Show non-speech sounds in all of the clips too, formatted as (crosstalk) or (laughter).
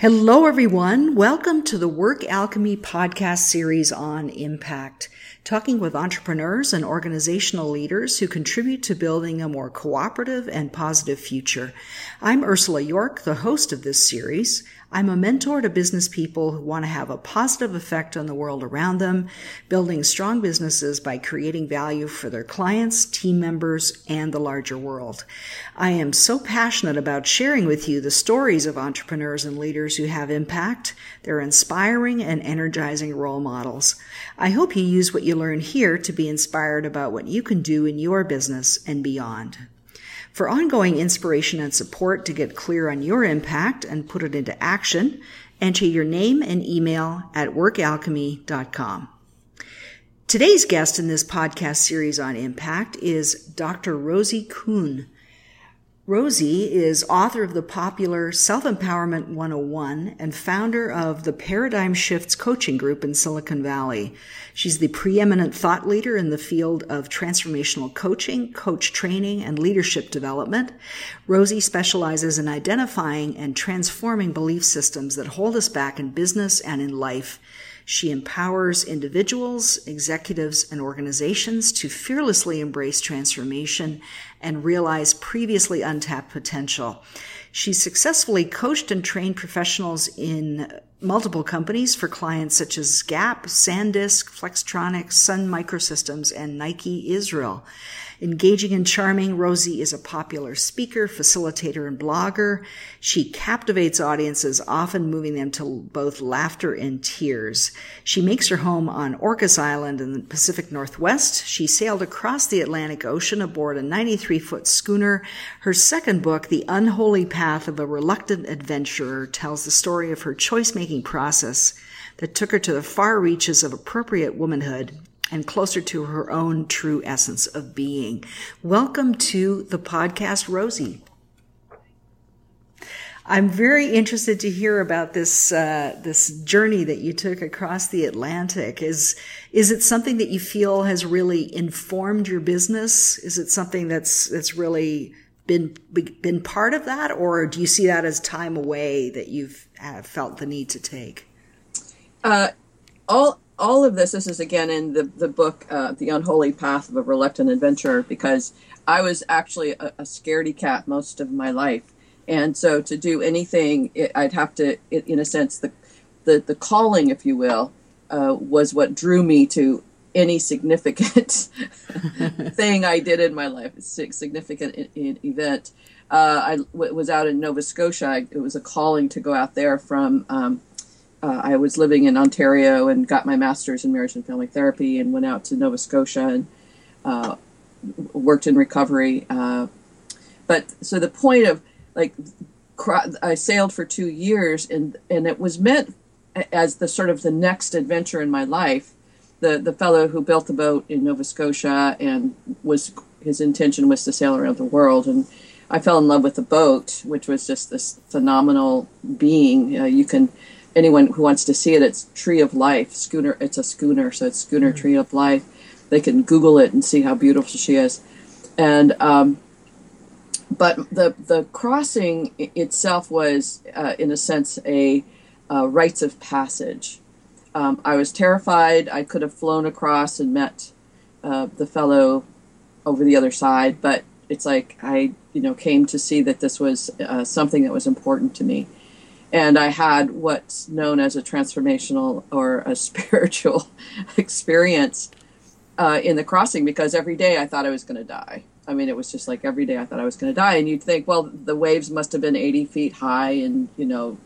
Hello, everyone. Welcome to the Work Alchemy podcast series on impact, talking with entrepreneurs and organizational leaders who contribute to building a more cooperative and positive future. I'm Ursula Jorch, the host of this series. I'm a mentor to business people who want to have a positive effect on the world around them, building strong businesses by creating value for their clients, team members, and the larger world. I am so passionate about sharing with you the stories of entrepreneurs and leaders who have impact. They're inspiring and energizing role models. I hope you use what you learn here to be inspired about what you can do in your business and beyond. For ongoing inspiration and support to get clear on your impact and put it into action, enter your name and email at workalchemy.com. Today's guest in this podcast series on impact is Dr. Rosie Kuhn. Rosie is author of the popular Self Empowerment 101 and founder of the Paradigm Shifts Coaching Group in Silicon Valley. She's the preeminent thought leader in the field of transformational coaching, coach training, and leadership development. Rosie specializes in identifying and transforming belief systems that hold us back in business and in life. She empowers individuals, executives, and organizations to fearlessly embrace transformation and realize previously untapped potential. She successfully coached and trained professionals in multiple companies for clients such as Gap, SanDisk, Flextronics, Sun Microsystems, and Nike Israel. Engaging and charming, Rosie is a popular speaker, facilitator, and blogger. She captivates audiences, often moving them to both laughter and tears. She makes her home on Orcas Island in the Pacific Northwest. She sailed across the Atlantic Ocean aboard a 93 foot schooner. Her second book, The Unholy Path of a Reluctant Adventurer, tells the story of her choice making process that took her to the far reaches of appropriate womanhood and closer to her own true essence of being. Welcome to the podcast, Rosie. I'm very interested to hear about this uh, this journey that you took across the Atlantic. Is is it something that you feel has really informed your business? Is it something that's that's really been been part of that, or do you see that as time away that you've felt the need to take? Uh, all all of this, this is again in the, the book, uh, The Unholy Path of a Reluctant Adventurer, because I was actually a, a scaredy cat most of my life. And so to do anything, it, I'd have to, it, in a sense, the, the, the calling, if you will, uh, was what drew me to any significant (laughs) thing I did in my life, significant in, in event. Uh, I w- was out in Nova Scotia. I, it was a calling to go out there from um, uh, I was living in Ontario and got my master's in marriage and family therapy and went out to Nova Scotia and uh, worked in recovery. Uh, but so the point of like, I sailed for two years and and it was meant as the sort of the next adventure in my life. The the fellow who built the boat in Nova Scotia and was his intention was to sail around the world and. I fell in love with the boat, which was just this phenomenal being. Uh, you can anyone who wants to see it, it's Tree of Life schooner. It's a schooner, so it's Schooner mm-hmm. Tree of Life. They can Google it and see how beautiful she is. And um, but the the crossing itself was, uh, in a sense, a uh, rites of passage. Um, I was terrified. I could have flown across and met uh, the fellow over the other side, but it's like I, you know, came to see that this was uh, something that was important to me and I had what's known as a transformational or a (laughs) spiritual experience uh, in the crossing because every day I thought I was going to die. I mean, it was just like every day I thought I was going to die, and you'd think, well, the waves must have been 80 feet high, and you know,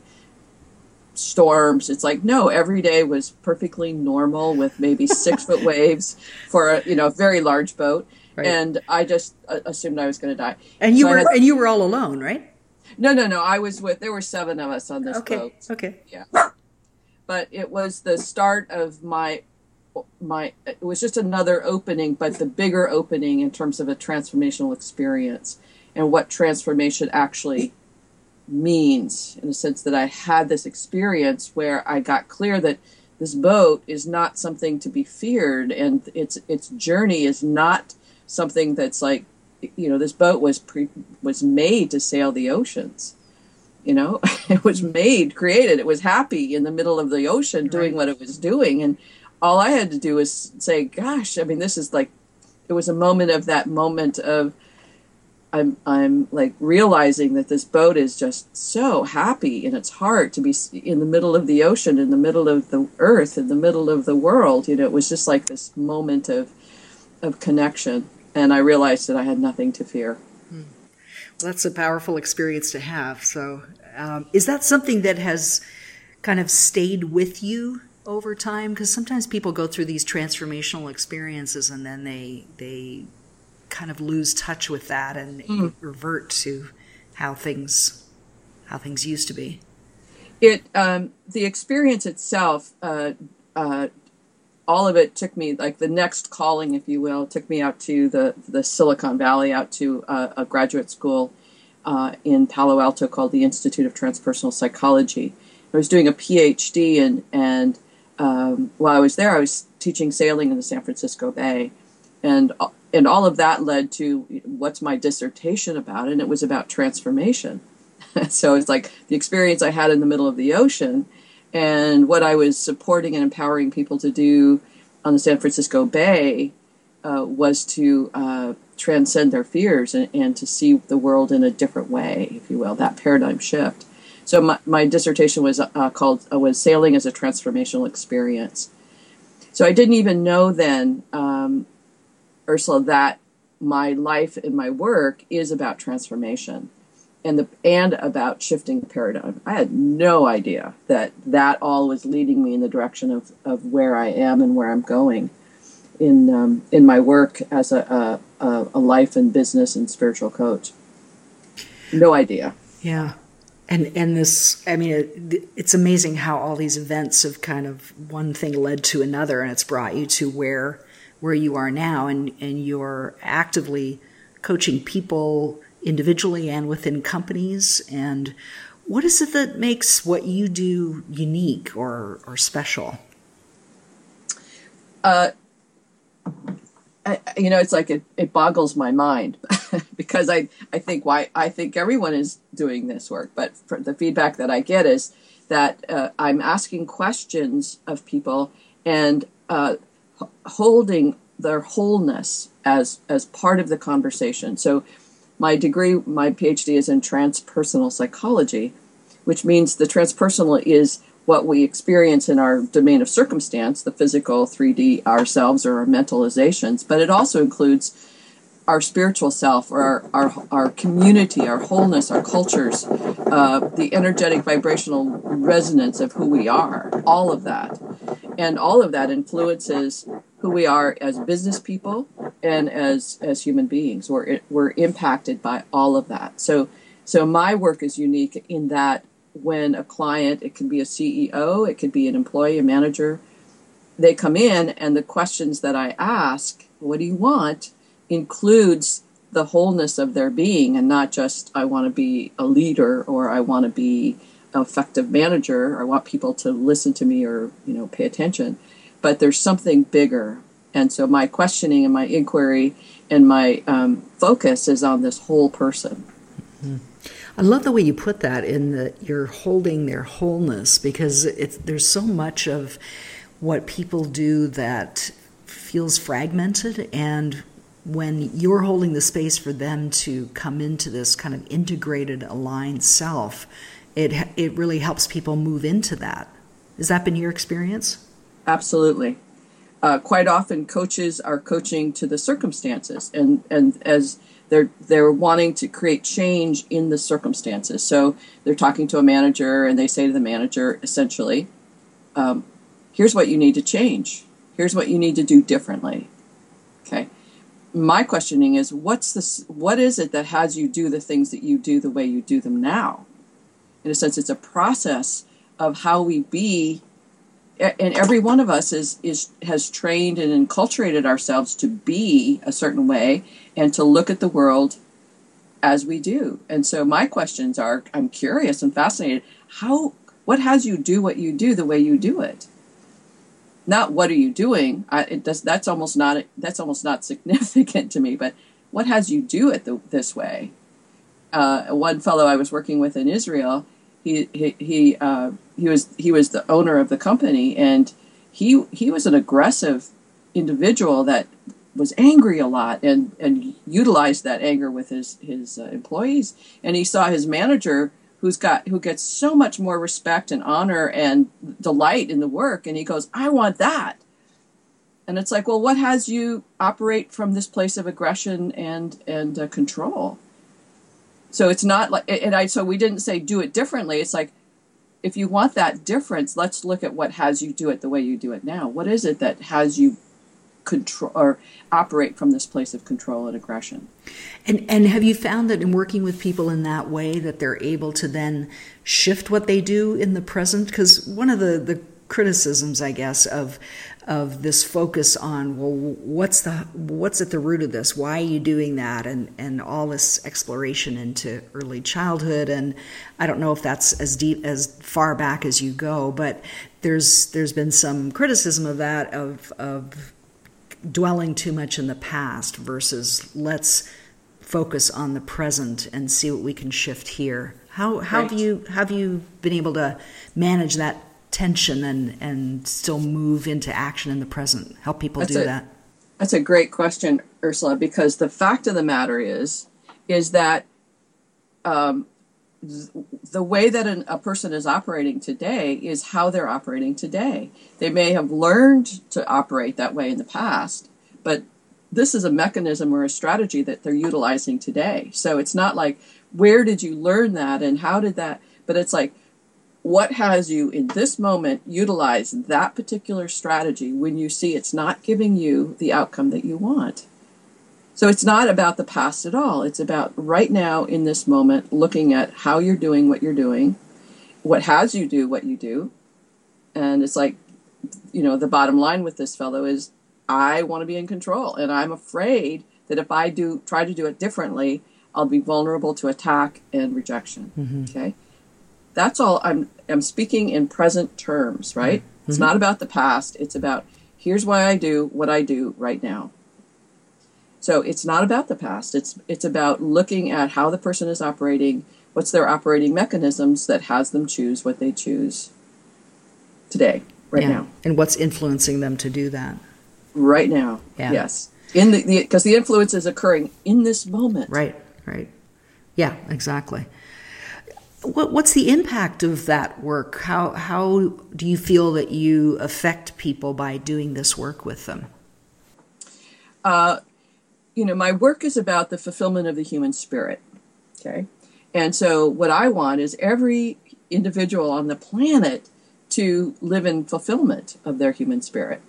storms. It's like no, every day was perfectly normal with maybe six foot (laughs) waves for a you know a very large boat, right. and I just uh, assumed I was going to die. And you so were had, and you were all alone, right? No, no, no. I was with. There were seven of us on this okay. boat. Okay. Yeah. But it was the start of my my. It was just another opening, but the bigger opening in terms of a transformational experience and what transformation actually means. In the sense that I had this experience where I got clear that this boat is not something to be feared, and its its journey is not something that's like you know this boat was pre was made to sail the oceans You know, (laughs) it was made, created. It was happy in the middle of the ocean doing what it was doing. And all I had to do was say, gosh, I mean, this is like, it was a moment of that moment of, I'm I'm like realizing that this boat is just so happy in its heart to be in the middle of the ocean, in the middle of the earth, in the middle of the world. You know, it was just like this moment of of connection, and I realized that I had nothing to fear. Hmm. Well, that's a powerful experience to have. So, um, is that something that has kind of stayed with you over time? Because sometimes people go through these transformational experiences and then they they kind of lose touch with that and mm. revert to how things how things used to be. It um, the experience itself, uh, uh, all of it took me like the next calling, if you will, took me out to the the Silicon Valley, out to uh, a graduate school uh, in Palo Alto called the Institute of Transpersonal Psychology. I was doing a PhD, and and um, while I was there, I was teaching sailing in the San Francisco Bay, and and all of that led to what's my dissertation about and it was about transformation (laughs) so it's like the experience i had in the middle of the ocean and what i was supporting and empowering people to do on the san francisco bay uh, was to uh, transcend their fears and, and, to see the world in a different way if you will that paradigm shift. So my, my dissertation was uh, called uh, was sailing as a transformational experience. So i didn't even know then um, Ursula, that my life and my work is about transformation and the and about shifting paradigm. I had no idea that that all was leading me in the direction of, of where I am and where I'm going in um, in my work as a, a, a life and business and spiritual coach. No idea. Yeah. And and this, I mean, it, it's amazing how all these events have kind of one thing led to another, and it's brought you to where where you are now and, and you're actively coaching people individually and within companies and what is it that makes what you do unique or, or special uh, I, you know it's like it, it boggles my mind (laughs) because I, I think why I think everyone is doing this work but the feedback that I get is that uh, I'm asking questions of people and uh, holding their wholeness as as part of the conversation. So my degree, my PhD is in transpersonal psychology, which means the transpersonal is what we experience in our domain of circumstance, the physical 3D ourselves or our mentalizations, but it also includes our spiritual self or our, our, our community, our wholeness, our cultures, uh, the energetic vibrational resonance of who we are, all of that. And all of that influences who we are as business people and as as human beings. We're we're impacted by all of that. So so my work is unique in that when a client, it can be a CEO, it could be an employee, a manager, they come in and the questions that I ask, what do you want, includes the wholeness of their being and not just I want to be a leader or I want to be an effective manager or I want people to listen to me or you know pay attention but there's something bigger. And so my questioning and my inquiry and my um, focus is on this whole person. I love the way you put that in that you're holding their wholeness because there's so much of what people do that feels fragmented and when you're holding the space for them to come into this kind of integrated aligned self it it really helps people move into that has that been your experience Absolutely. Uh, quite often, coaches are coaching to the circumstances, and and as they're they're wanting to create change in the circumstances. So they're talking to a manager, and they say to the manager, essentially, um, "Here's what you need to change. Here's what you need to do differently." Okay. My questioning is, what's this? What is it that has you do the things that you do the way you do them now? In a sense, it's a process of how we be and every one of us is is has trained and enculturated ourselves to be a certain way and to look at the world as we do. And so my questions are I'm curious and fascinated how what has you do what you do the way you do it? Not what are you doing? I, it does that's almost not that's almost not significant to me, but what has you do it the, this way? Uh, one fellow I was working with in Israel, he he he, uh, he was he was the owner of the company, and he he was an aggressive individual that was angry a lot and and utilized that anger with his his uh, employees. And he saw his manager who's got who gets so much more respect and honor and delight in the work, and he goes, "I want that." And it's like, well, what has you operate from this place of aggression and and uh, control? So it's not like, and I so we didn't say do it differently. It's like, if you want that difference, let's look at what has you do it the way you do it now. What is it that has you control or operate from this place of control and aggression. And and have you found that in working with people in that way that they're able to then shift what they do in the present? Because one of the the criticisms, I guess, of of this focus on well, what's the what's at the root of this? Why are you doing that? And and all this exploration into early childhood, and I don't know if that's as deep as far back as you go, but there's there's been some criticism of that of of dwelling too much in the past versus let's focus on the present and see what we can shift here. How how right. have you have you been able to manage that tension and and still move into action in the present? Help people that's do a, that. That's a great question, Ursula, because the fact of the matter is is that um, the way that an, a person is operating today is how they're operating today. They may have learned to operate that way in the past, but this is a mechanism or a strategy that they're utilizing today. So it's not like, where did you learn that and how did that? But it's like, what has you in this moment utilize that particular strategy when you see it's not giving you the outcome that you want? So it's not about the past at all. It's about right now in this moment looking at how you're doing what you're doing, what has you do what you do. And it's like, you know, the bottom line with this fellow is I want to be in control and I'm afraid that if I do try to do it differently, I'll be vulnerable to attack and rejection. Mm-hmm. Okay? That's all I'm I'm speaking in present terms, right? Mm-hmm. It's not about the past, it's about here's why I do what I do right now. So it's not about the past. It's it's about looking at how the person is operating, what's their operating mechanisms that has them choose what they choose today, right yeah. now, and what's influencing them to do that. Right now, yeah. yes, in the because the, the influence is occurring in this moment. Right, right, yeah, exactly. What, what's the impact of that work? How how do you feel that you affect people by doing this work with them? Uh, you know, my work is about the fulfillment of the human spirit. Okay. And so what I want is every individual on the planet to live in fulfillment of their human spirit.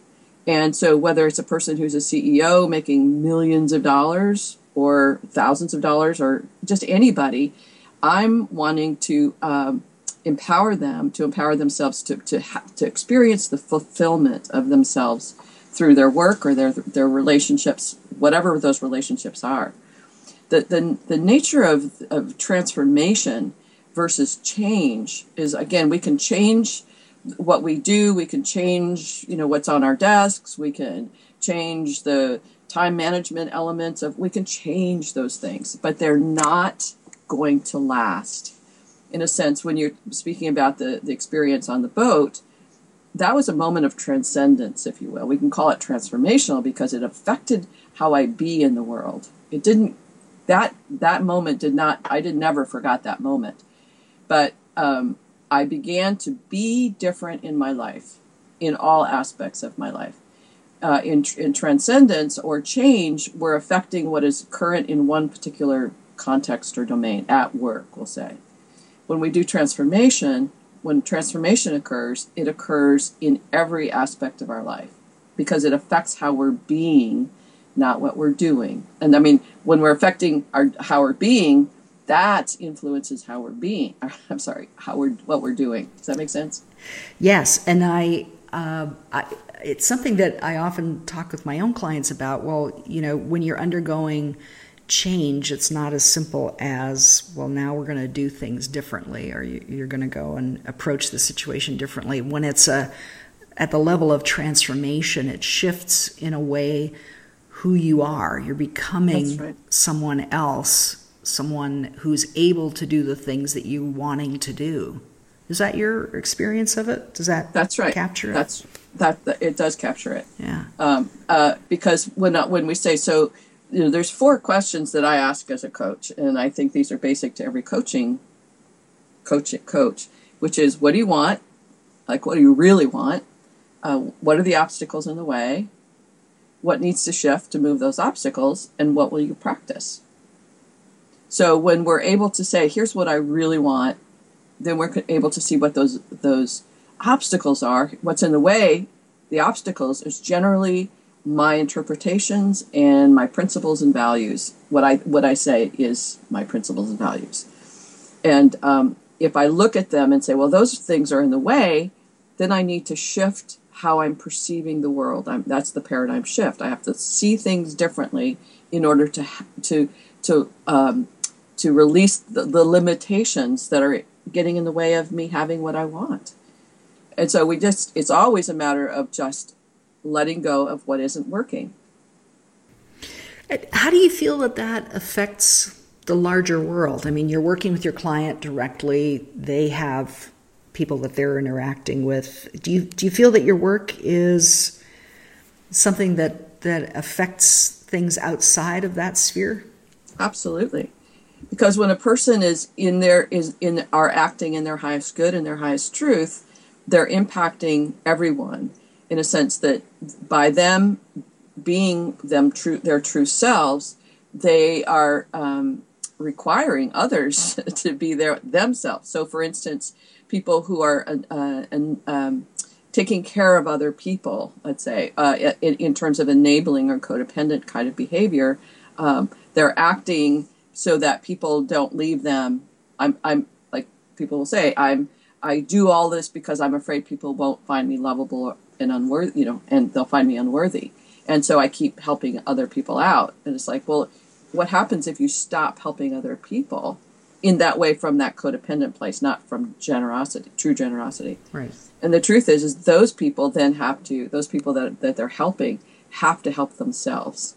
And so whether it's a person who's a CEO making millions of dollars or thousands of dollars or just anybody, I'm wanting to um, empower them to empower themselves to to, ha- to experience the fulfillment of themselves through their work or their their relationships, whatever those relationships are. The the, the nature of, of transformation versus change is again we can change what we do, we can change, you know, what's on our desks, we can change the time management elements of we can change those things, but they're not going to last. In a sense, when you're speaking about the, the experience on the boat, that was a moment of transcendence, if you will. We can call it transformational because it affected how I be in the world. It didn't that that moment did not I did never forgot that moment. But um, I began to be different in my life, in all aspects of my life. Uh, in, in transcendence or change, we're affecting what is current in one particular context or domain, at work, we'll say. When we do transformation, when transformation occurs, it occurs in every aspect of our life because it affects how we're being, not what we're doing. And I mean, when we're affecting our how we're being, that influences how we're being. (laughs) I'm sorry, how we're what we're doing. Does that make sense? Yes, and I, uh, I it's something that I often talk with my own clients about. Well, you know, when you're undergoing change, it's not as simple as, well, now we're going to do things differently, or you, are going to go and approach the situation differently. When it's a, at the level of transformation, it shifts in a way who you are. You're becoming right. someone else someone who's able to do the things that you're wanting to do. Is that your experience of it? Does that that's right capture it? That's that, that it does capture it. Yeah. Um, uh, because when when we say so, you know, there's four questions that I ask as a coach, and I think these are basic to every coaching coach coach, which is what do you want? Like, what do you really want? Uh, what are the obstacles in the way? What needs to shift to move those obstacles? And what will you practice? So when we're able to say, here's what I really want, then we're able to see what those those obstacles are. What's in the way, the obstacles is generally my interpretations and my principles and values. What I what I say is my principles and values. And um, if I look at them and say, well, those things are in the way, then I need to shift how I'm perceiving the world. I'm, that's the paradigm shift. I have to see things differently in order to to to um, to release the, the limitations that are getting in the way of me having what I want. And so we just, it's always a matter of just letting go of what isn't working. How do you feel that that affects the larger world? I mean, you're working with your client directly, they have people that they're interacting with. Do you, do you feel that your work is something that, that affects things outside of that sphere? Absolutely because when a person is in their is in are acting in their highest good and their highest truth they're impacting everyone in a sense that by them being them true their true selves they are um, requiring others (laughs) to be their themselves so for instance people who are uh, um, taking care of other people let's say uh, in, in, terms of enabling or codependent kind of behavior um, they're acting so that people don't leave them. I'm, I'm like people will say, I'm, I do all this because I'm afraid people won't find me lovable and unworthy, you know, and they'll find me unworthy. And so I keep helping other people out. And it's like, well, what happens if you stop helping other people in that way from that codependent place, not from generosity, true generosity? Right. And the truth is, is those people then have to, those people that, that they're helping have to help themselves.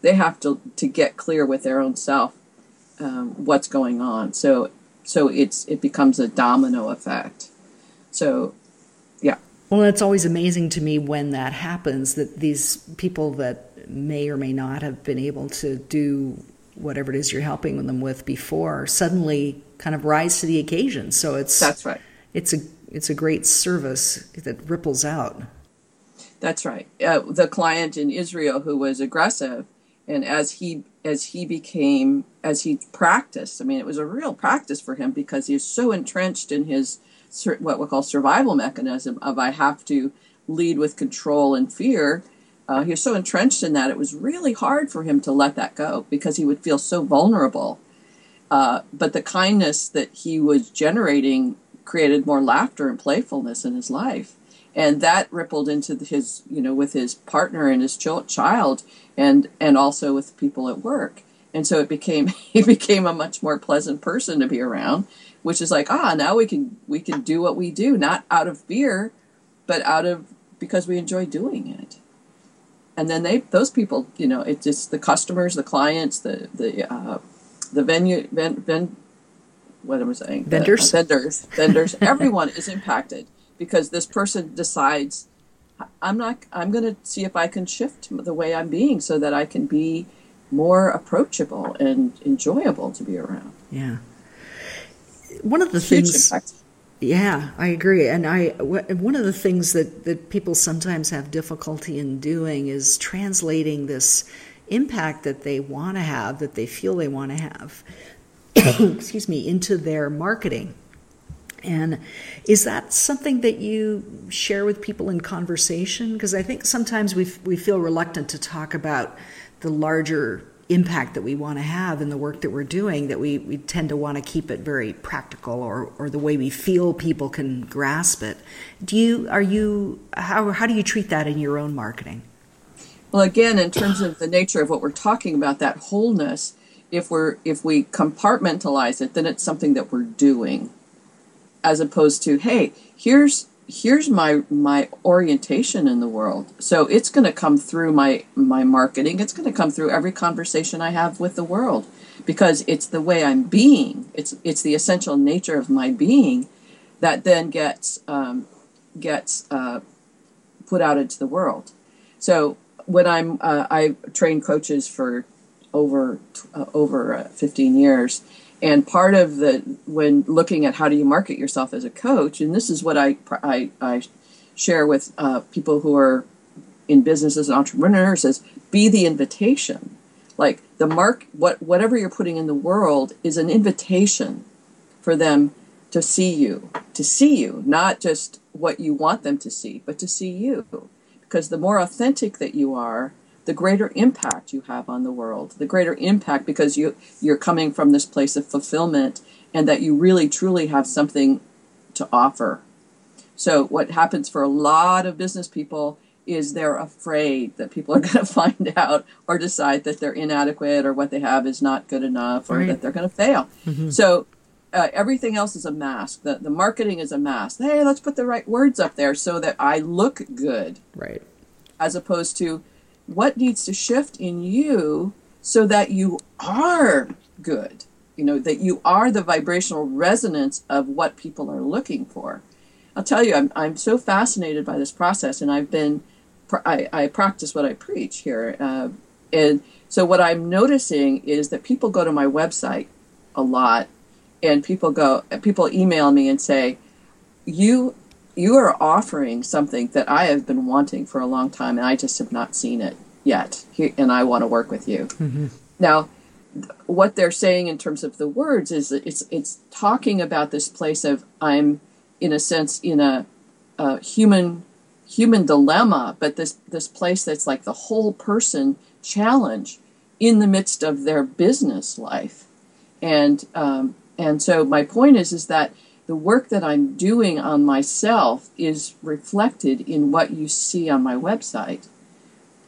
They have to, to get clear with their own self um, what's going on. So so it's it becomes a domino effect. So yeah. Well, it's always amazing to me when that happens that these people that may or may not have been able to do whatever it is you're helping them with before suddenly kind of rise to the occasion. So it's That's right. It's a it's a great service that ripples out. That's right. Uh, the client in Israel who was aggressive, and as he as he became as he practiced i mean it was a real practice for him because he was so entrenched in his what we call survival mechanism of i have to lead with control and fear uh, he was so entrenched in that it was really hard for him to let that go because he would feel so vulnerable. Uh, but the kindness that he was generating created more laughter and playfulness in his life. And that rippled into his you know with his partner and his ch- child and and also with people at work. And so it became (laughs) he became a much more pleasant person to be around which is like ah now we can we can do what we do not out of fear but out of because we enjoy doing it and then they those people you know it just the customers the clients the the uh, the venue ven, ven, what am I saying vendors the, uh, vendors (laughs) vendors everyone is impacted because this person decides I'm not I'm going to see if I can shift the way I'm being so that I can be more approachable and enjoyable to be around. Yeah. One of the things impact. Yeah, I agree. And I one of the things that that people sometimes have difficulty in doing is translating this impact that they want to have, that they feel they want to have, (coughs) excuse me, into their marketing. And is that something that you share with people in conversation? Because I think sometimes we we feel reluctant to talk about the larger impact that we want to have in the work that we're doing. That we, we tend to want to keep it very practical, or or the way we feel people can grasp it. Do you are you how how do you treat that in your own marketing? Well, again, in terms of the nature of what we're talking about, that wholeness. If we're if we compartmentalize it, then it's something that we're doing as opposed to, hey, here's here's my my orientation in the world. So it's going to come through my my marketing. It's going to come through every conversation i have with the world because it's the way i'm being. It's it's the essential nature of my being that then gets um, gets uh, put out into the world. So when i'm uh, i train coaches for over uh, over uh, 15 years and part of the when looking at how do you market yourself as a coach and this is what i i, I share with uh, people who are in business as entrepreneurs is be the invitation. Like the mark what whatever you're putting in the world is an invitation for them to see you to see you not just what you want them to see but to see you. Because the more authentic that you are the greater impact you have on the world, the greater impact because you you're coming from this place of fulfillment and that you really truly have something to offer. So what happens for a lot of business people is they're afraid that people are (laughs) going to find out or decide that they're inadequate or what they have is not good enough or right. that they're going to fail. Mm-hmm. So uh, everything else is a mask. The, the marketing is a mask. Hey, let's put the right words up there so that I look good. Right. As opposed to, what needs to shift in you so that you are good you know that you are the vibrational resonance of what people are looking for. I'll tell you i'm, I'm so fascinated by this process and i've been i, I practice what i preach here uh, and so what i'm noticing is that people go to my website a lot and people go people email me and say you you are offering something that I have been wanting for a long time, and I just have not seen it yet. And I want to work with you. Mm-hmm. Now, what they're saying in terms of the words is it's it's talking about this place of I'm, in a sense, in a, a human human dilemma, but this this place that's like the whole person challenge in the midst of their business life, and um, and so my point is is that the work that I'm doing on myself is reflected in what you see on my website.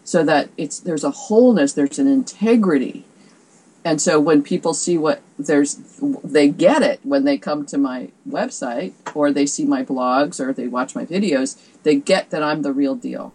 So that it's there's a wholeness, there's an integrity. And so when people see what there's they get it when they come to my website or they see my blogs or they watch my videos, they get that I'm the real deal.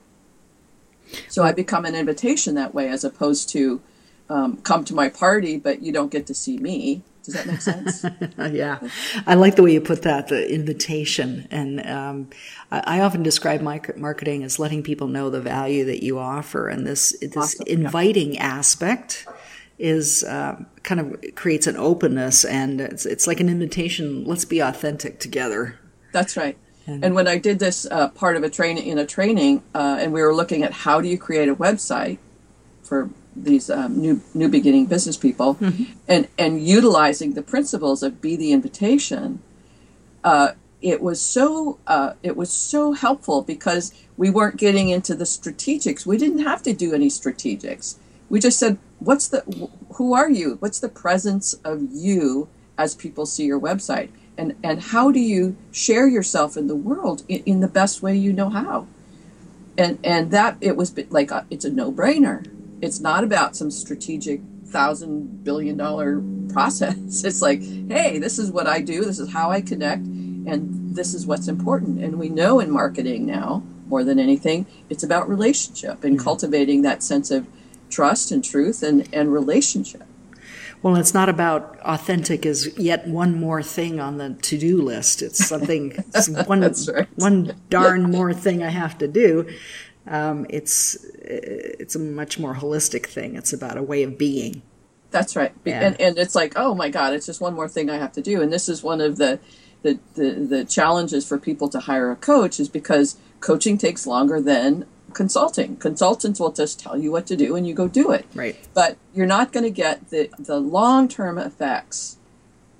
So I become an invitation that way as opposed to um, come to my party, but you don't get to see me. Does that make sense? (laughs) yeah. I like the way you put that, the invitation. And um, I, I, often describe my marketing as letting people know the value that you offer. And this, this awesome. inviting yeah. aspect is uh, kind of creates an openness and it's, it's like an invitation. Let's be authentic together. That's right. And, and when I did this uh, part of a training in a training, uh, and we were looking at how do you create a website for these um, new new beginning business people, mm-hmm. and and utilizing the principles of be the invitation. Uh, it was so uh, it was so helpful because we weren't getting into the strategics. We didn't have to do any strategics. We just said, "What's the who are you? What's the presence of you as people see your website?" And, and how do you share yourself in the world in, in the best way you know how? And and that it was like a, it's a no brainer it's not about some strategic thousand billion dollar process. (laughs) It's like, hey, this is what I do, this is how I connect, and this is what's important. And we know in marketing now, more than anything, it's about relationship and mm-hmm. cultivating that sense of trust and truth and, and relationship. Well, it's not about authentic as yet one more thing on the to do list. It's something, (laughs) it's one, right. one darn (laughs) more thing I have to do. Um, it's it's a much more holistic thing. It's about a way of being. That's right, yeah. and and it's like, oh my God, it's just one more thing I have to do. And this is one of the the, the, the challenges for people to hire a coach is because coaching takes longer than consulting. Consultants will just tell you what to do and you go do it. Right. But you're not going to get the, the long term effects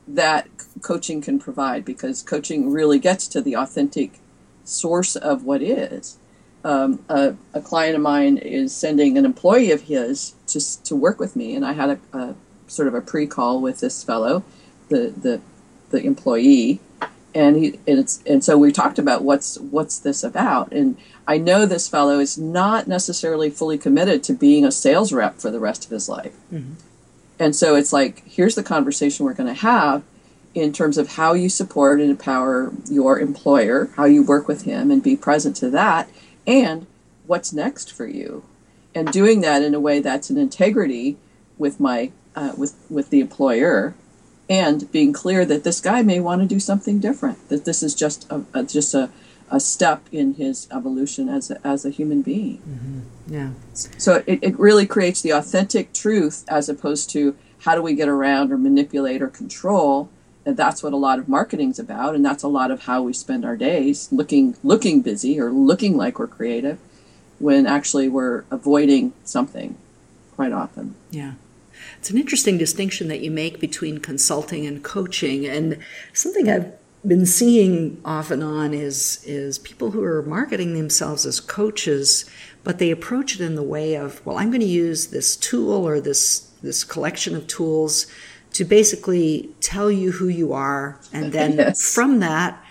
that coaching can provide because coaching really gets to the authentic source of what is um, a, a, client of mine is sending an employee of his to, to work with me, and I had a, a sort of a pre-call with this fellow, the the, the employee, and he and it's and so we talked about what's what's this about, and I know this fellow is not necessarily fully committed to being a sales rep for the rest of his life, mm-hmm. and so it's like here's the conversation we're going to have, in terms of how you support and empower your employer, how you work with him and be present to that, and what's next for you. And doing that in a way that's in integrity with my uh, with with the employer, and being clear that this guy may want to do something different. That this is just a, a just a, a step in his evolution as a, as a human being. Mm-hmm. Yeah. So it, it really creates the authentic truth as opposed to how do we get around or manipulate or control and that's what a lot of marketing's about and that's a lot of how we spend our days looking looking busy or looking like we're creative when actually we're avoiding something quite often. Yeah. It's an interesting distinction that you make between consulting and coaching and something i've been seeing off and on is is people who are marketing themselves as coaches but they approach it in the way of well i'm going to use this tool or this this collection of tools to basically tell you who you are. And then (laughs) yes. from that,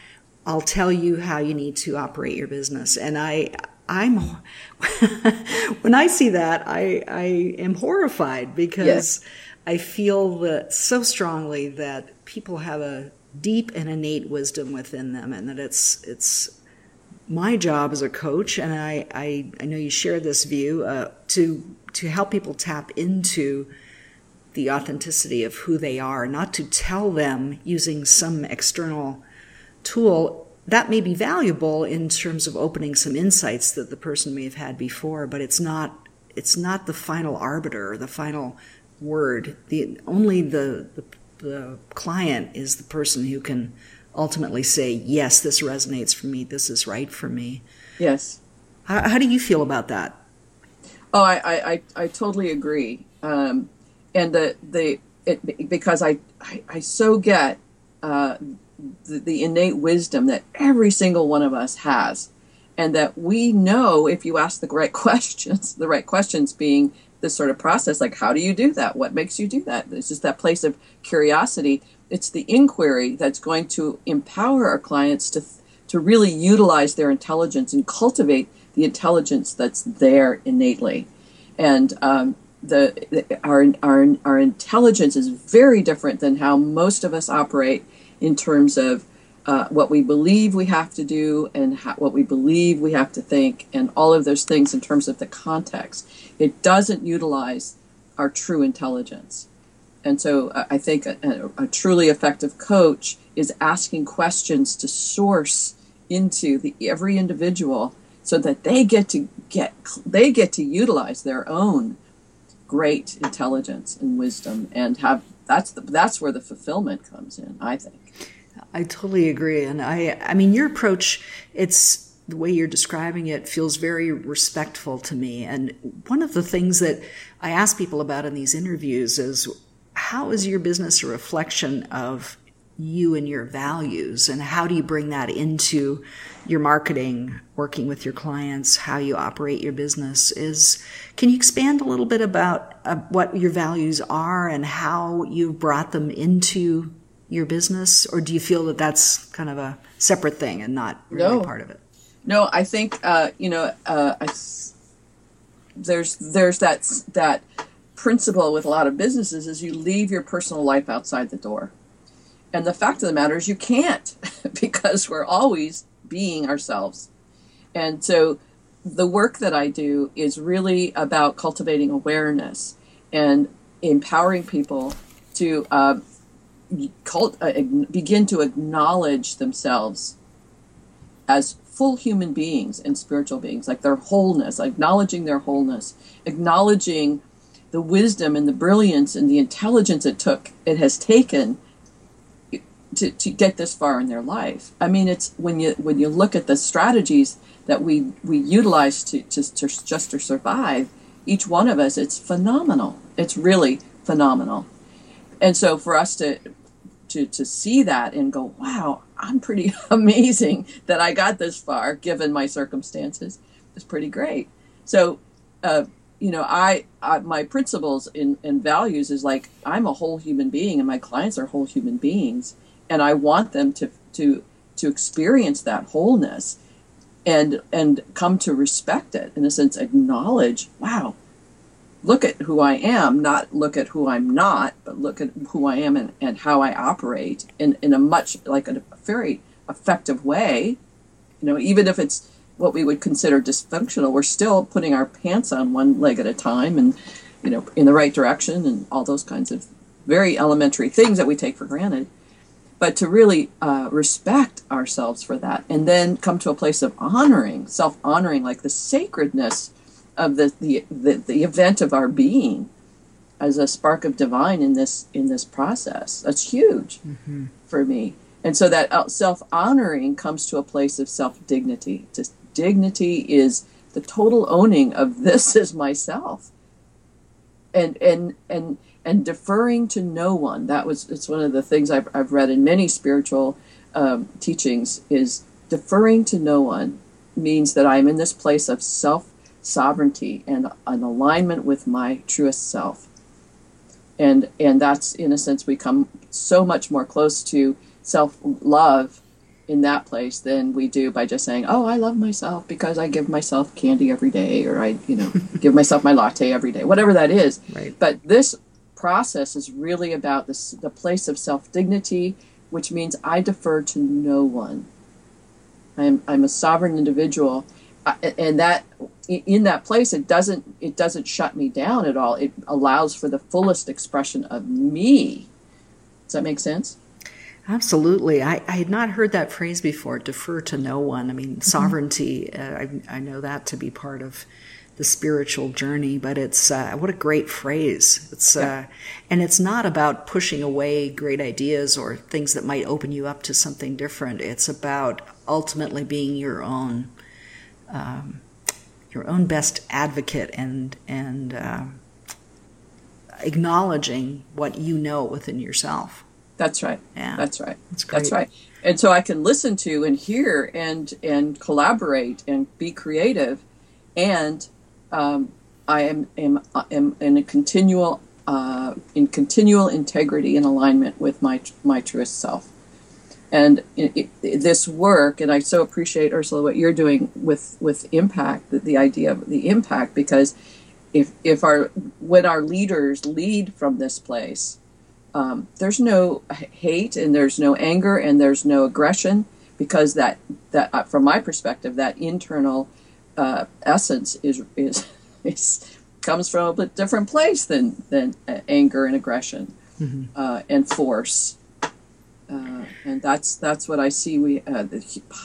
I'll tell you how you need to operate your business. And I, I'm, (laughs) when I see that, I, I am horrified because yes. I feel that so strongly that people have a deep and innate wisdom within them and that it's, it's my job as a coach. And I, I, I know you share this view, uh, to, to help people tap into the authenticity of who they are, not to tell them using some external tool. That may be valuable in terms of opening some insights that the person may have had before, but it's not it's not the final arbiter, the final word. The only the, the, the client is the person who can ultimately say, yes, this resonates for me. This is right for me. Yes. How, how do you feel about that? Oh, I, I, I, totally agree. Um, and the the it, because I, I, I so get uh, the, the innate wisdom that every single one of us has, and that we know if you ask the right (laughs) questions, the right questions being this sort of process, like how do you do that? What makes you do that? It's just that place of curiosity. It's the inquiry that's going to empower our clients to to really utilize their intelligence and cultivate the intelligence that's there innately. And um, the our our our intelligence is very different than how most of us operate in terms of uh, what we believe we have to do and how, what we believe we have to think and all of those things in terms of the context. It doesn't utilize our true intelligence. And so uh, I think a, a, truly effective coach is asking questions to source into the every individual so that they get to get they get to utilize their own great intelligence and wisdom and have that's the, that's where the fulfillment comes in i think. I totally agree and i i mean your approach it's the way you're describing it feels very respectful to me and one of the things that i ask people about in these interviews is how is your business a reflection of you and your values and how do you bring that into your marketing working with your clients how you operate your business is can you expand a little bit about uh, what your values are and how you've brought them into your business? Or do you feel that that's kind of a separate thing and not really no. part of it? No i think uh, you know uh, I, there's there's that that principle with a lot of businesses is you leave your personal life outside the door and the fact of the matter is, you can't (laughs) because we're always being ourselves. And so the work that I do is really about cultivating awareness and empowering people to uh, cult, uh, begin to acknowledge themselves as full human beings and spiritual beings, like their wholeness, acknowledging their wholeness, acknowledging the wisdom and the brilliance and the intelligence it took, it has taken to, to get this far in their life. I mean, it's when you when you look at the strategies that we we utilize to, to, to just to survive, each one of us, it's phenomenal. It's really phenomenal. And so for us to to to see that and go, wow, I'm pretty (laughs) amazing that I got this far given my circumstances. It's pretty great. So, uh, you know, I, I my principles and values is like I'm a whole human being, and my clients are whole human beings and I want them to to to experience that wholeness and and come to respect it in a sense acknowledge wow look at who I am, not look at who I'm not, but look at who I am and, and how I operate in, in a much like a very effective way. You know, even if it's what we would consider dysfunctional, we're still putting our pants on one leg at a time and, you know, in the right direction and all those kinds of very elementary things that we take for granted. But to really uh, respect ourselves for that and then come to a place of honoring, self honoring, like the sacredness of the, the, the, the event of our being as a spark of divine in this in this process. That's huge mm-hmm. for me. And so that uh, self honoring comes to a place of self dignity. Just dignity is the total owning of this (laughs) is myself. And and and and deferring to no one. That was it's one of the things I've I've read in many spiritual um, teachings is deferring to no one means that I'm in this place of self sovereignty and an alignment with my truest self. And and that's in a sense we come so much more close to self love in that place than we do by just saying, "Oh, I love myself because I give myself candy every day or I, you know, (laughs) give myself my latte every day." Whatever that is. Right. But this process is really about this the place of self-dignity, which means I defer to no one. I'm I'm a sovereign individual. And that in that place it doesn't it doesn't shut me down at all. It allows for the fullest expression of me. Does that make sense? Absolutely. I, I had not heard that phrase before defer to no one. I mean mm-hmm. sovereignty uh, I, I know that to be part of the spiritual journey but it's uh, what a great phrase it's yeah. uh, and it's not about pushing away great ideas or things that might open you up to something different it's about ultimately being your own um, your own best advocate and and uh, acknowledging what you know within yourself. That's right. Yeah, that's right. That's, that's right. And so I can listen to and hear and and collaborate and be creative, and um, I am am am in a continual uh, in continual integrity and alignment with my my truest self. And it, it, this work and i so appreciate ursula what you're doing with with impact the, the idea of the impact because if if our when our leaders lead from this place um, there's no hate and there's no anger and there's no aggression because that that uh, from my perspective that internal uh, essence is is (laughs) is comes from a different place than than uh, anger and aggression mm-hmm. uh, and force uh, and that's that's what I see. We uh, the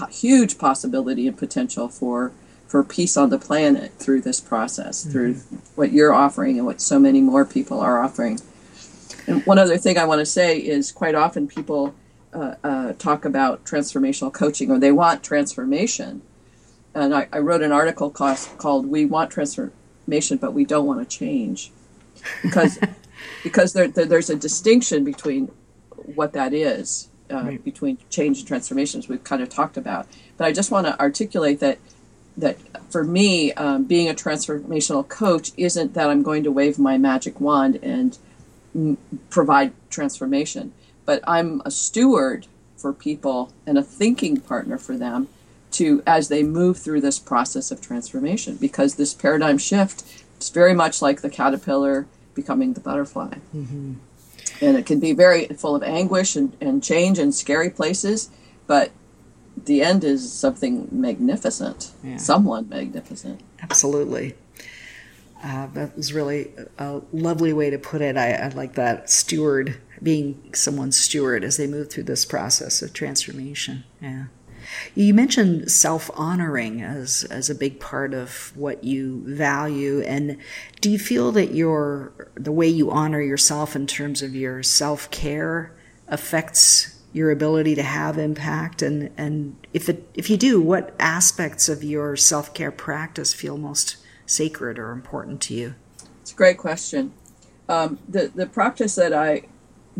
huge possibility and potential for for peace on the planet through this process, mm-hmm. through what you're offering and what so many more people are offering. And one other thing I want to say is, quite often people uh, uh talk about transformational coaching or they want transformation. And I, I wrote an article called "We Want Transformation, but We Don't Want to Change," because (laughs) because there, there, there's a distinction between what that is uh, right. between change and transformations we've kind of talked about. But I just want to articulate that that for me, um, being a transformational coach isn't that I'm going to wave my magic wand and m- provide transformation, but I'm a steward for people and a thinking partner for them to as they move through this process of transformation because this paradigm shift is very much like the caterpillar becoming the butterfly. Mm-hmm. And it can be very full of anguish and, and change and scary places but the end is something magnificent. Yeah. someone magnificent. Absolutely. Uh, that was really a lovely way to put it. I, I like that steward being someone's steward as they move through this process of transformation. Yeah you mentioned self honoring as, as a big part of what you value. And do you feel that your, the way you honor yourself in terms of your self care affects your ability to have impact? And, and if, it, if you do, what aspects of your self care practice feel most sacred or important to you? It's a great question. Um, the, the practice that I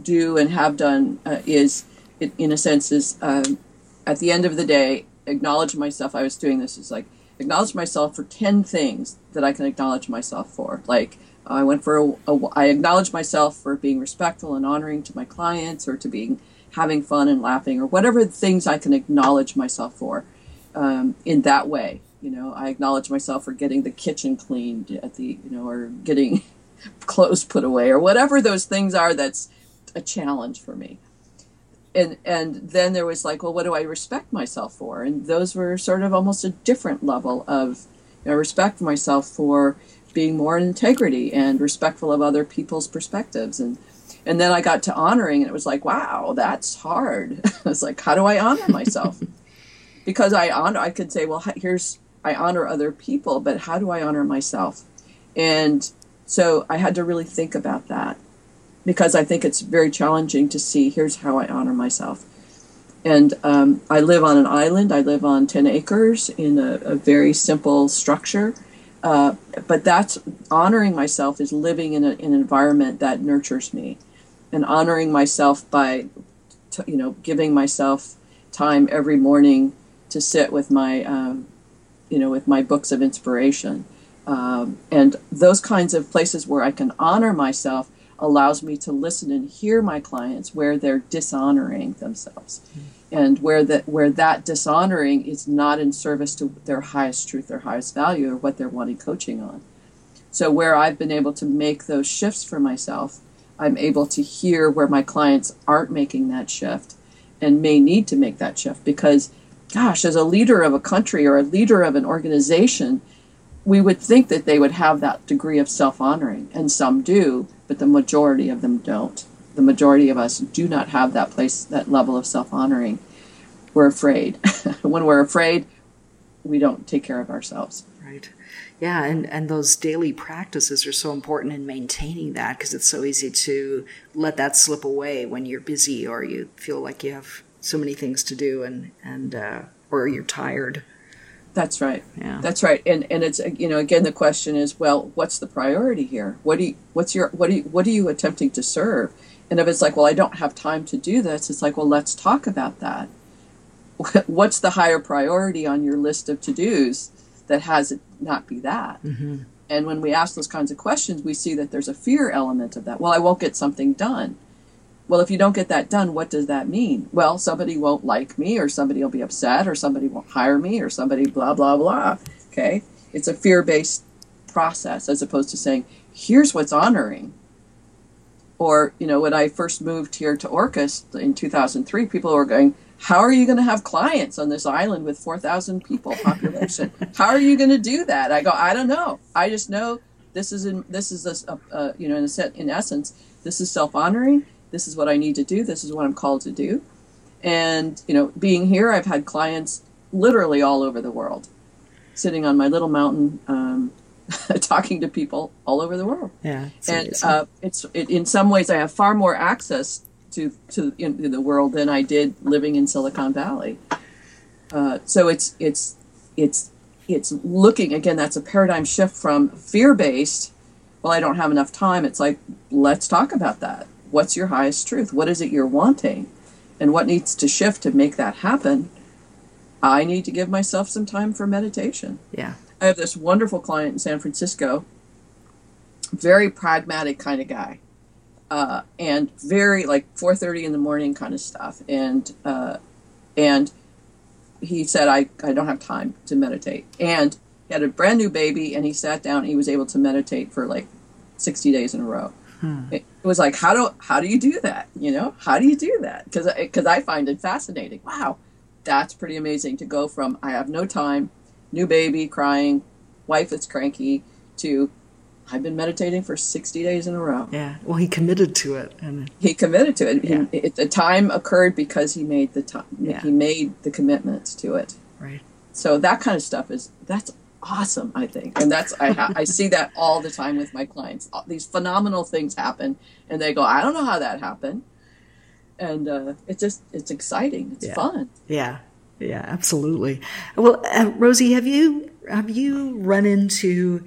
do and have done uh, is, in a sense, is um, at the end of the day, acknowledge myself. I was doing this is like acknowledge myself for 10 things that I can acknowledge myself for. Like I went for a, a I acknowledge myself for being respectful and honoring to my clients or to being having fun and laughing or whatever things I can acknowledge myself for um, in that way. You know, I acknowledge myself for getting the kitchen cleaned at the, you know, or getting (laughs) clothes put away or whatever those things are that's a challenge for me. And and then there was like, well, what do I respect myself for? And those were sort of almost a different level of you know, respect myself for being more in integrity and respectful of other people's perspectives and and then I got to honoring and it was like, wow, that's hard. (laughs) it's like, how do I honor myself? (laughs) because I honor, I could say, well, here's, I honor other people, but how do I honor myself? And so I had to really think about that because I think it's very challenging to see here's how I honor myself. And um, I live on an island. I live on 10 acres in a, a very simple structure. Uh, but that's honoring myself is living in, a, in an environment that nurtures me and honoring myself by, t- you know, giving myself time every morning to sit with my, um, you know, with my books of inspiration. Um, and those kinds of places where I can honor myself allows me to listen and hear my clients where they're dishonoring themselves mm-hmm. and where that where that dishonoring is not in service to their highest truth their highest value or what they're wanting coaching on so where i've been able to make those shifts for myself I'm able to hear where my clients aren't making that shift and may need to make that shift because, gosh, as a leader of a country or a leader of an organization, we would think that they would have that degree of self honoring, and some do, but the majority of them don't. The majority of us do not have that place, that level of self honoring. We're afraid. (laughs) when we're afraid, we don't take care of ourselves. Right. Yeah, and, and those daily practices are so important in maintaining that because it's so easy to let that slip away when you're busy or you feel like you have so many things to do and and uh, or you're tired. That's right. Yeah. That's right. And and it's you know again the question is well what's the priority here? What do you what's your what do you what are you attempting to serve? And if it's like well I don't have time to do this, it's like well let's talk about that. (laughs) What's the higher priority on your list of to dos? that has it not be that. Mm-hmm. And when we ask those kinds of questions, we see that there's a fear element of that. Well, I won't get something done. Well, if you don't get that done, what does that mean? Well, somebody won't like me, or somebody will be upset, or somebody won't hire me, or somebody blah, blah, blah. Okay? It's a fear based process as opposed to saying, here's what's honoring. Or, you know, when I first moved here to Orcas in 2003, people were going, how are you going to have clients on this island with 4,000 people population? how are you going to do that? I go, I don't know. I just know this is in, this is a, uh, you know in a set in essence this is self honoring. This is what I need to do. This is what I'm called to do. And you know, being here, I've had clients literally all over the world, sitting on my little mountain. Um, (laughs) talking to people all over the world. Yeah, and uh, it's it, in some ways I have far more access to to in, in the world than I did living in Silicon Valley. Uh, so it's it's it's it's looking again. That's a paradigm shift from fear based. Well, I don't have enough time. It's like let's talk about that. What's your highest truth? What is it you're wanting, and what needs to shift to make that happen? I need to give myself some time for meditation. Yeah. I have this wonderful client in San Francisco, very pragmatic kind of guy uh, and very like 4:30 in the morning kind of stuff. And uh, and he said, I, I don't have time to meditate. And he had a brand new baby, and he sat down. And he was able to meditate for like 60 days in a row. Hmm. It, was like, how do how do you do that? You know, how do you do that? Because because I find it fascinating. Wow, that's pretty amazing to go from I have no time, new baby crying, wife that's cranky, to I've been meditating for 60 days in a row. Yeah. Well, he committed to it. And he committed to it. Yeah. He, it the time occurred because he made the time. Yeah. He made the commitments to it. Right. So that kind of stuff is that's awesome. I think, and that's I I see that all the time with my clients. These phenomenal things happen, and they go, I don't know how that happened, and uh, it's just it's exciting. It's yeah. fun. Yeah. Yeah. Absolutely. Well, uh, Rosie, have you have you run into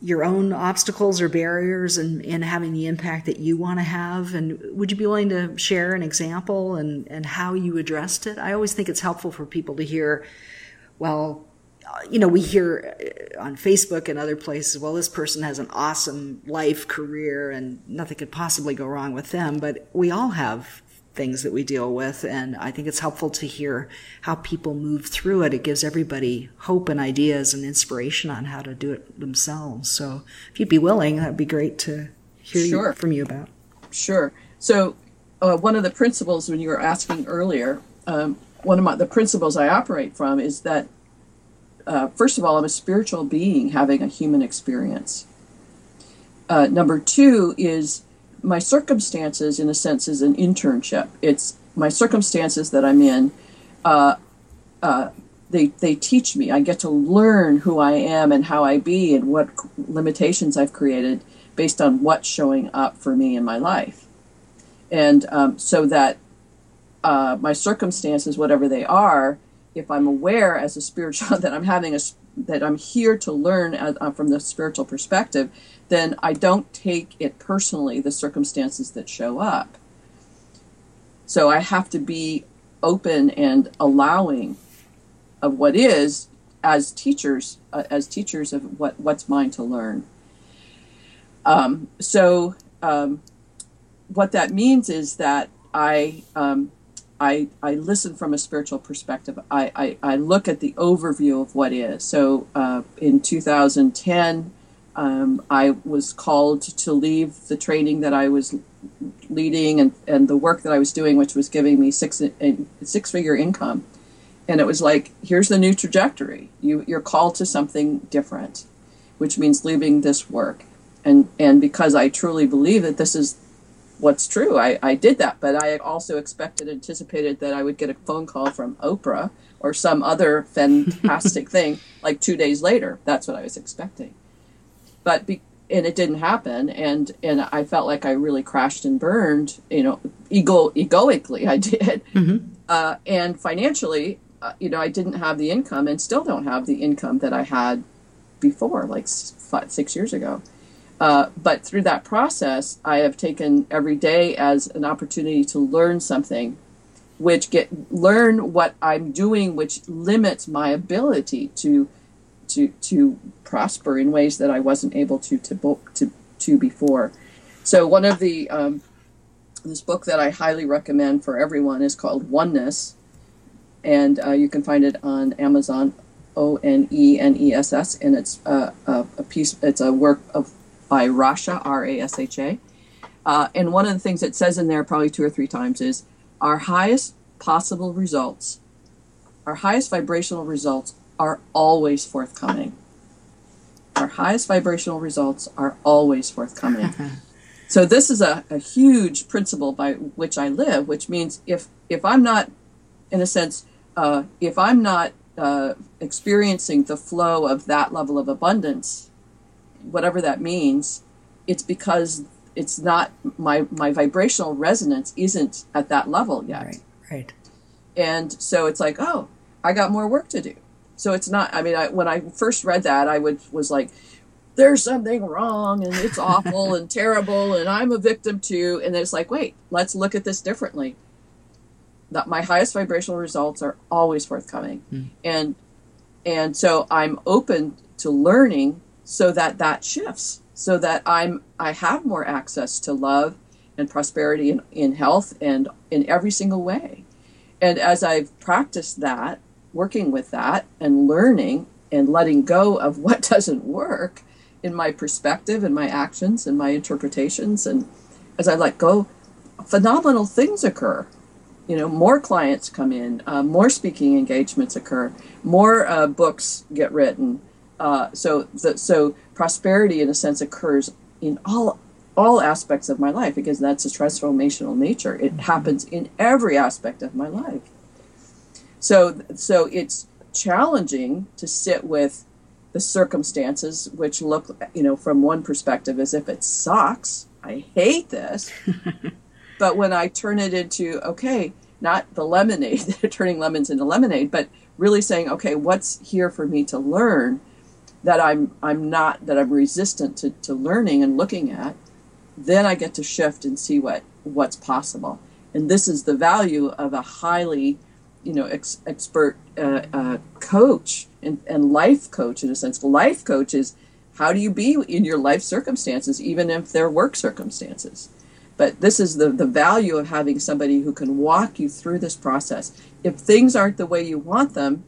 your own obstacles or barriers and in, in having the impact that you want to have? And would you be willing to share an example and, and how you addressed it? I always think it's helpful for people to hear, well, you know, we hear uh, on Facebook and other places, well, this person has an awesome life, career, and nothing could possibly go wrong with them. But we all have things that we deal with. And I think it's helpful to hear how people move through it. It gives everybody hope and ideas and inspiration on how to do it themselves. So if you'd be willing, that'd be great to hear sure. you, from you about. Sure. So uh, one of the principles when you were asking earlier, um, one of my, the principles I operate from is that uh, first of all, I'm a spiritual being having a human experience. Uh, number two is my circumstances, in a sense, is an internship. It's my circumstances that I'm in. Uh, uh, they they teach me. I get to learn who I am and how I be and what limitations I've created based on what's showing up for me in my life, and um, so that uh, my circumstances, whatever they are, if I'm aware as a spiritual (laughs) that I'm having a that I'm here to learn as, uh, from the spiritual perspective, then I don't take it personally the circumstances that show up. So I have to be open and allowing of what is as teachers uh, as teachers of what what's mine to learn. Um, so um, what that means is that I um, I, I listen from a spiritual perspective. I, I, I look at the overview of what is. So uh, in 2010, um, I was called to leave the training that I was leading and, and the work that I was doing, which was giving me six six figure income. And it was like, here's the new trajectory. You, you're called to something different, which means leaving this work. And, and because I truly believe that this is what's true. I, I did that, but I also expected, anticipated that I would get a phone call from Oprah or some other fantastic (laughs) thing like two days later. That's what I was expecting. But be, and it didn't happen, and and I felt like I really crashed and burned. You know, ego egoically I did, mm-hmm. uh, and financially, uh, you know, I didn't have the income, and still don't have the income that I had before, like five, six years ago. Uh, but through that process, I have taken every day as an opportunity to learn something, which get learn what I'm doing, which limits my ability to to to prosper in ways that I wasn't able to to to, to before. So one of the um, this book that I highly recommend for everyone is called Oneness, and uh, you can find it on Amazon, O N E N E S S, and it's uh, a piece. It's a work of by Rasha, R A S H A. Uh, and one of the things it says in there probably two or three times is our highest possible results, our highest vibrational results are always forthcoming. Our highest vibrational results are always forthcoming. (laughs) so this is a, a huge principle by which I live, which means if if I'm not, in a sense, uh, if I'm not uh, experiencing the flow of that level of abundance whatever that means, it's because it's not my my vibrational resonance isn't at that level yet. Right. Right. And so it's like, oh, I got more work to do. So it's not. I mean, I, when I first read that, I would was like, there's something wrong and it's awful and (laughs) terrible and I'm a victim too. And it's like, wait, let's look at this differently. That my highest vibrational results are always forthcoming, mm. and and so I'm open to learning so that that shifts so that i'm i have more access to love and prosperity in, in health and in every single way. And as i've practiced that working with that and learning and letting go of what (laughs) doesn't work in my perspective and my actions and my interpretations and as i let go phenomenal things occur. You know more clients come in uh, more speaking engagements occur more uh, books get written uh, so the, so prosperity in a sense occurs in all all aspects of my life because that's a transformational nature. It mm-hmm. happens in every aspect of my life. So so it's challenging to sit with the circumstances which look you know from one perspective as if it sucks. I hate this. (laughs) but when I turn it into okay, not the lemonade, (laughs) turning lemons into lemonade, but really saying, okay, what's here for me to learn? That I'm I'm not that I'm resistant to, to learning and looking at, then I get to shift and see what what's possible. And this is the value of a highly, you know, ex, expert uh, uh, coach and, and life coach in a sense. Life coach is how do you be in your life circumstances, even if they're work circumstances. But this is the, the value of having somebody who can walk you through this process. If things aren't the way you want them,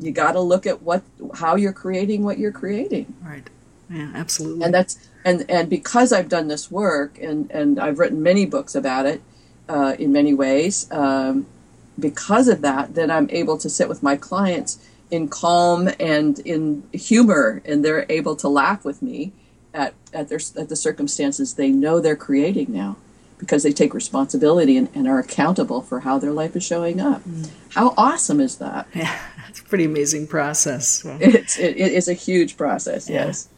you got to look at what how you're creating what you're creating. Right. Yeah, absolutely. And that's and and because I've done this work and and I've written many books about it uh, in many ways. Um, because of that, then I'm able to sit with my clients in calm and in humor, and they're able to laugh with me at at their at the circumstances they know they're creating now, because they take responsibility and, and are accountable for how their life is showing up. Mm. How awesome is that? (laughs) Yeah, it's a pretty amazing process. (laughs) It's it, it is a huge process. Yeah. Yes.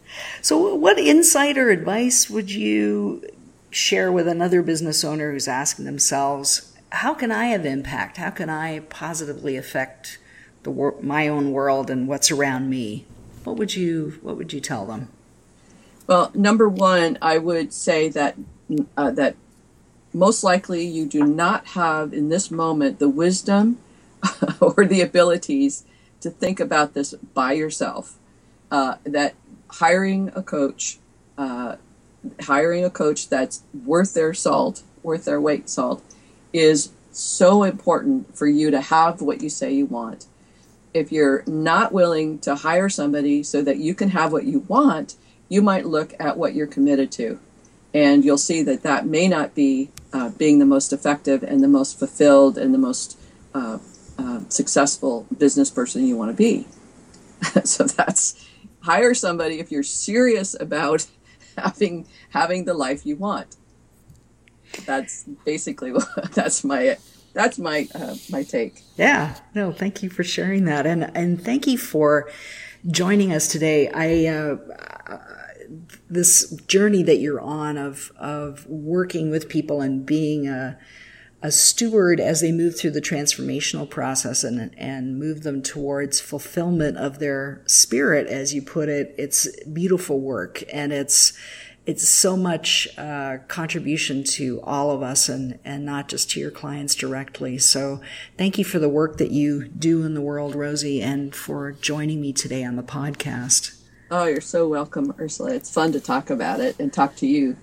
So, what insight or advice would you share with another business owner who's asking themselves, "How can I have impact? How can I positively affect?" the wor- my own world and what's around me, what would you what would you tell them? Well, number one, I would say that uh, that most likely you do not have in this moment the wisdom (laughs) or the abilities to think about this by yourself. Uh, that hiring a coach, uh, hiring a coach that's worth their salt, worth their weight salt, is so important for you to have what you say you want if you're not willing to hire somebody so that you can have what you want, you might look at what you're committed to. And you'll see that that may not be uh, being the most effective and the most fulfilled and the most uh, uh, successful business person you want to be. (laughs) so that's hire somebody if you're serious about (laughs) having having the life you want. That's basically (laughs) what that's my that's my uh, my take. Yeah, no, thank you for sharing that, and and thank you for joining us today. I uh, this journey that you're on of of working with people and being a a steward as they move through the transformational process and and move them towards fulfillment of their spirit, as you put it. It's beautiful work, and it's it's so much uh, contribution to all of us and, and not just to your clients directly. So thank you for the work that you do in the world, Rosie, and for joining me today on the podcast. Oh, you're so welcome, Ursula. It's fun to talk about it and talk to you.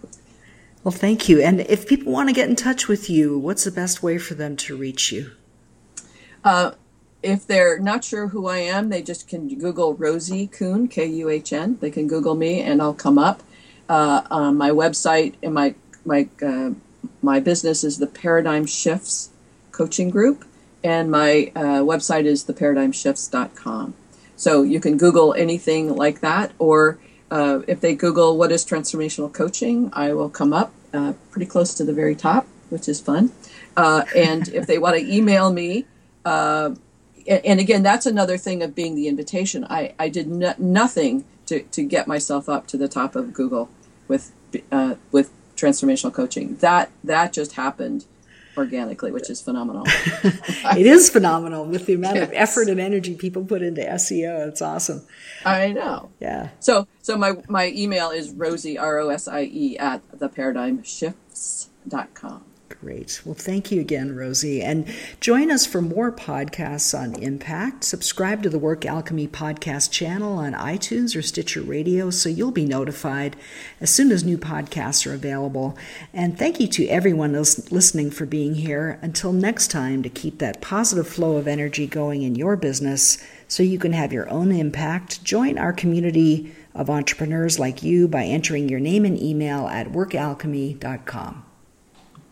Well, thank you. And if people want to get in touch with you, what's the best way for them to reach you? Uh, if they're not sure who I am, they just can Google Rosie Kuhn, K U H N. They can Google me and I'll come up uh, on my website and my my uh, my business is the Paradigm Shifts Coaching Group, and my uh, website is theparadigmshifts.com. So you can Google anything like that, or uh, if they Google what is transformational coaching, I will come up uh, pretty close to the very top, which is fun. Uh, and if they want to email me, and again, that's another thing of being the invitation. I, I did no, nothing to, to get myself up to the top of Google with uh, with transformational coaching. That that just happened organically, which is phenomenal. (laughs) it is phenomenal with the amount yes. of effort and energy people put into SEO. It's awesome. I know. Yeah. So so my my email is rosie r o s i e at the theparadigmshifts.com. Great. Well, thank you again, Rosie. And join us for more podcasts on impact. Subscribe to the Work Alchemy podcast channel on iTunes or Stitcher Radio so you'll be notified as soon as new podcasts are available. And thank you to everyone listening for being here. Until next time, to keep that positive flow of energy going in your business so you can have your own impact, join our community of entrepreneurs like you by entering your name and email at workalchemy.com.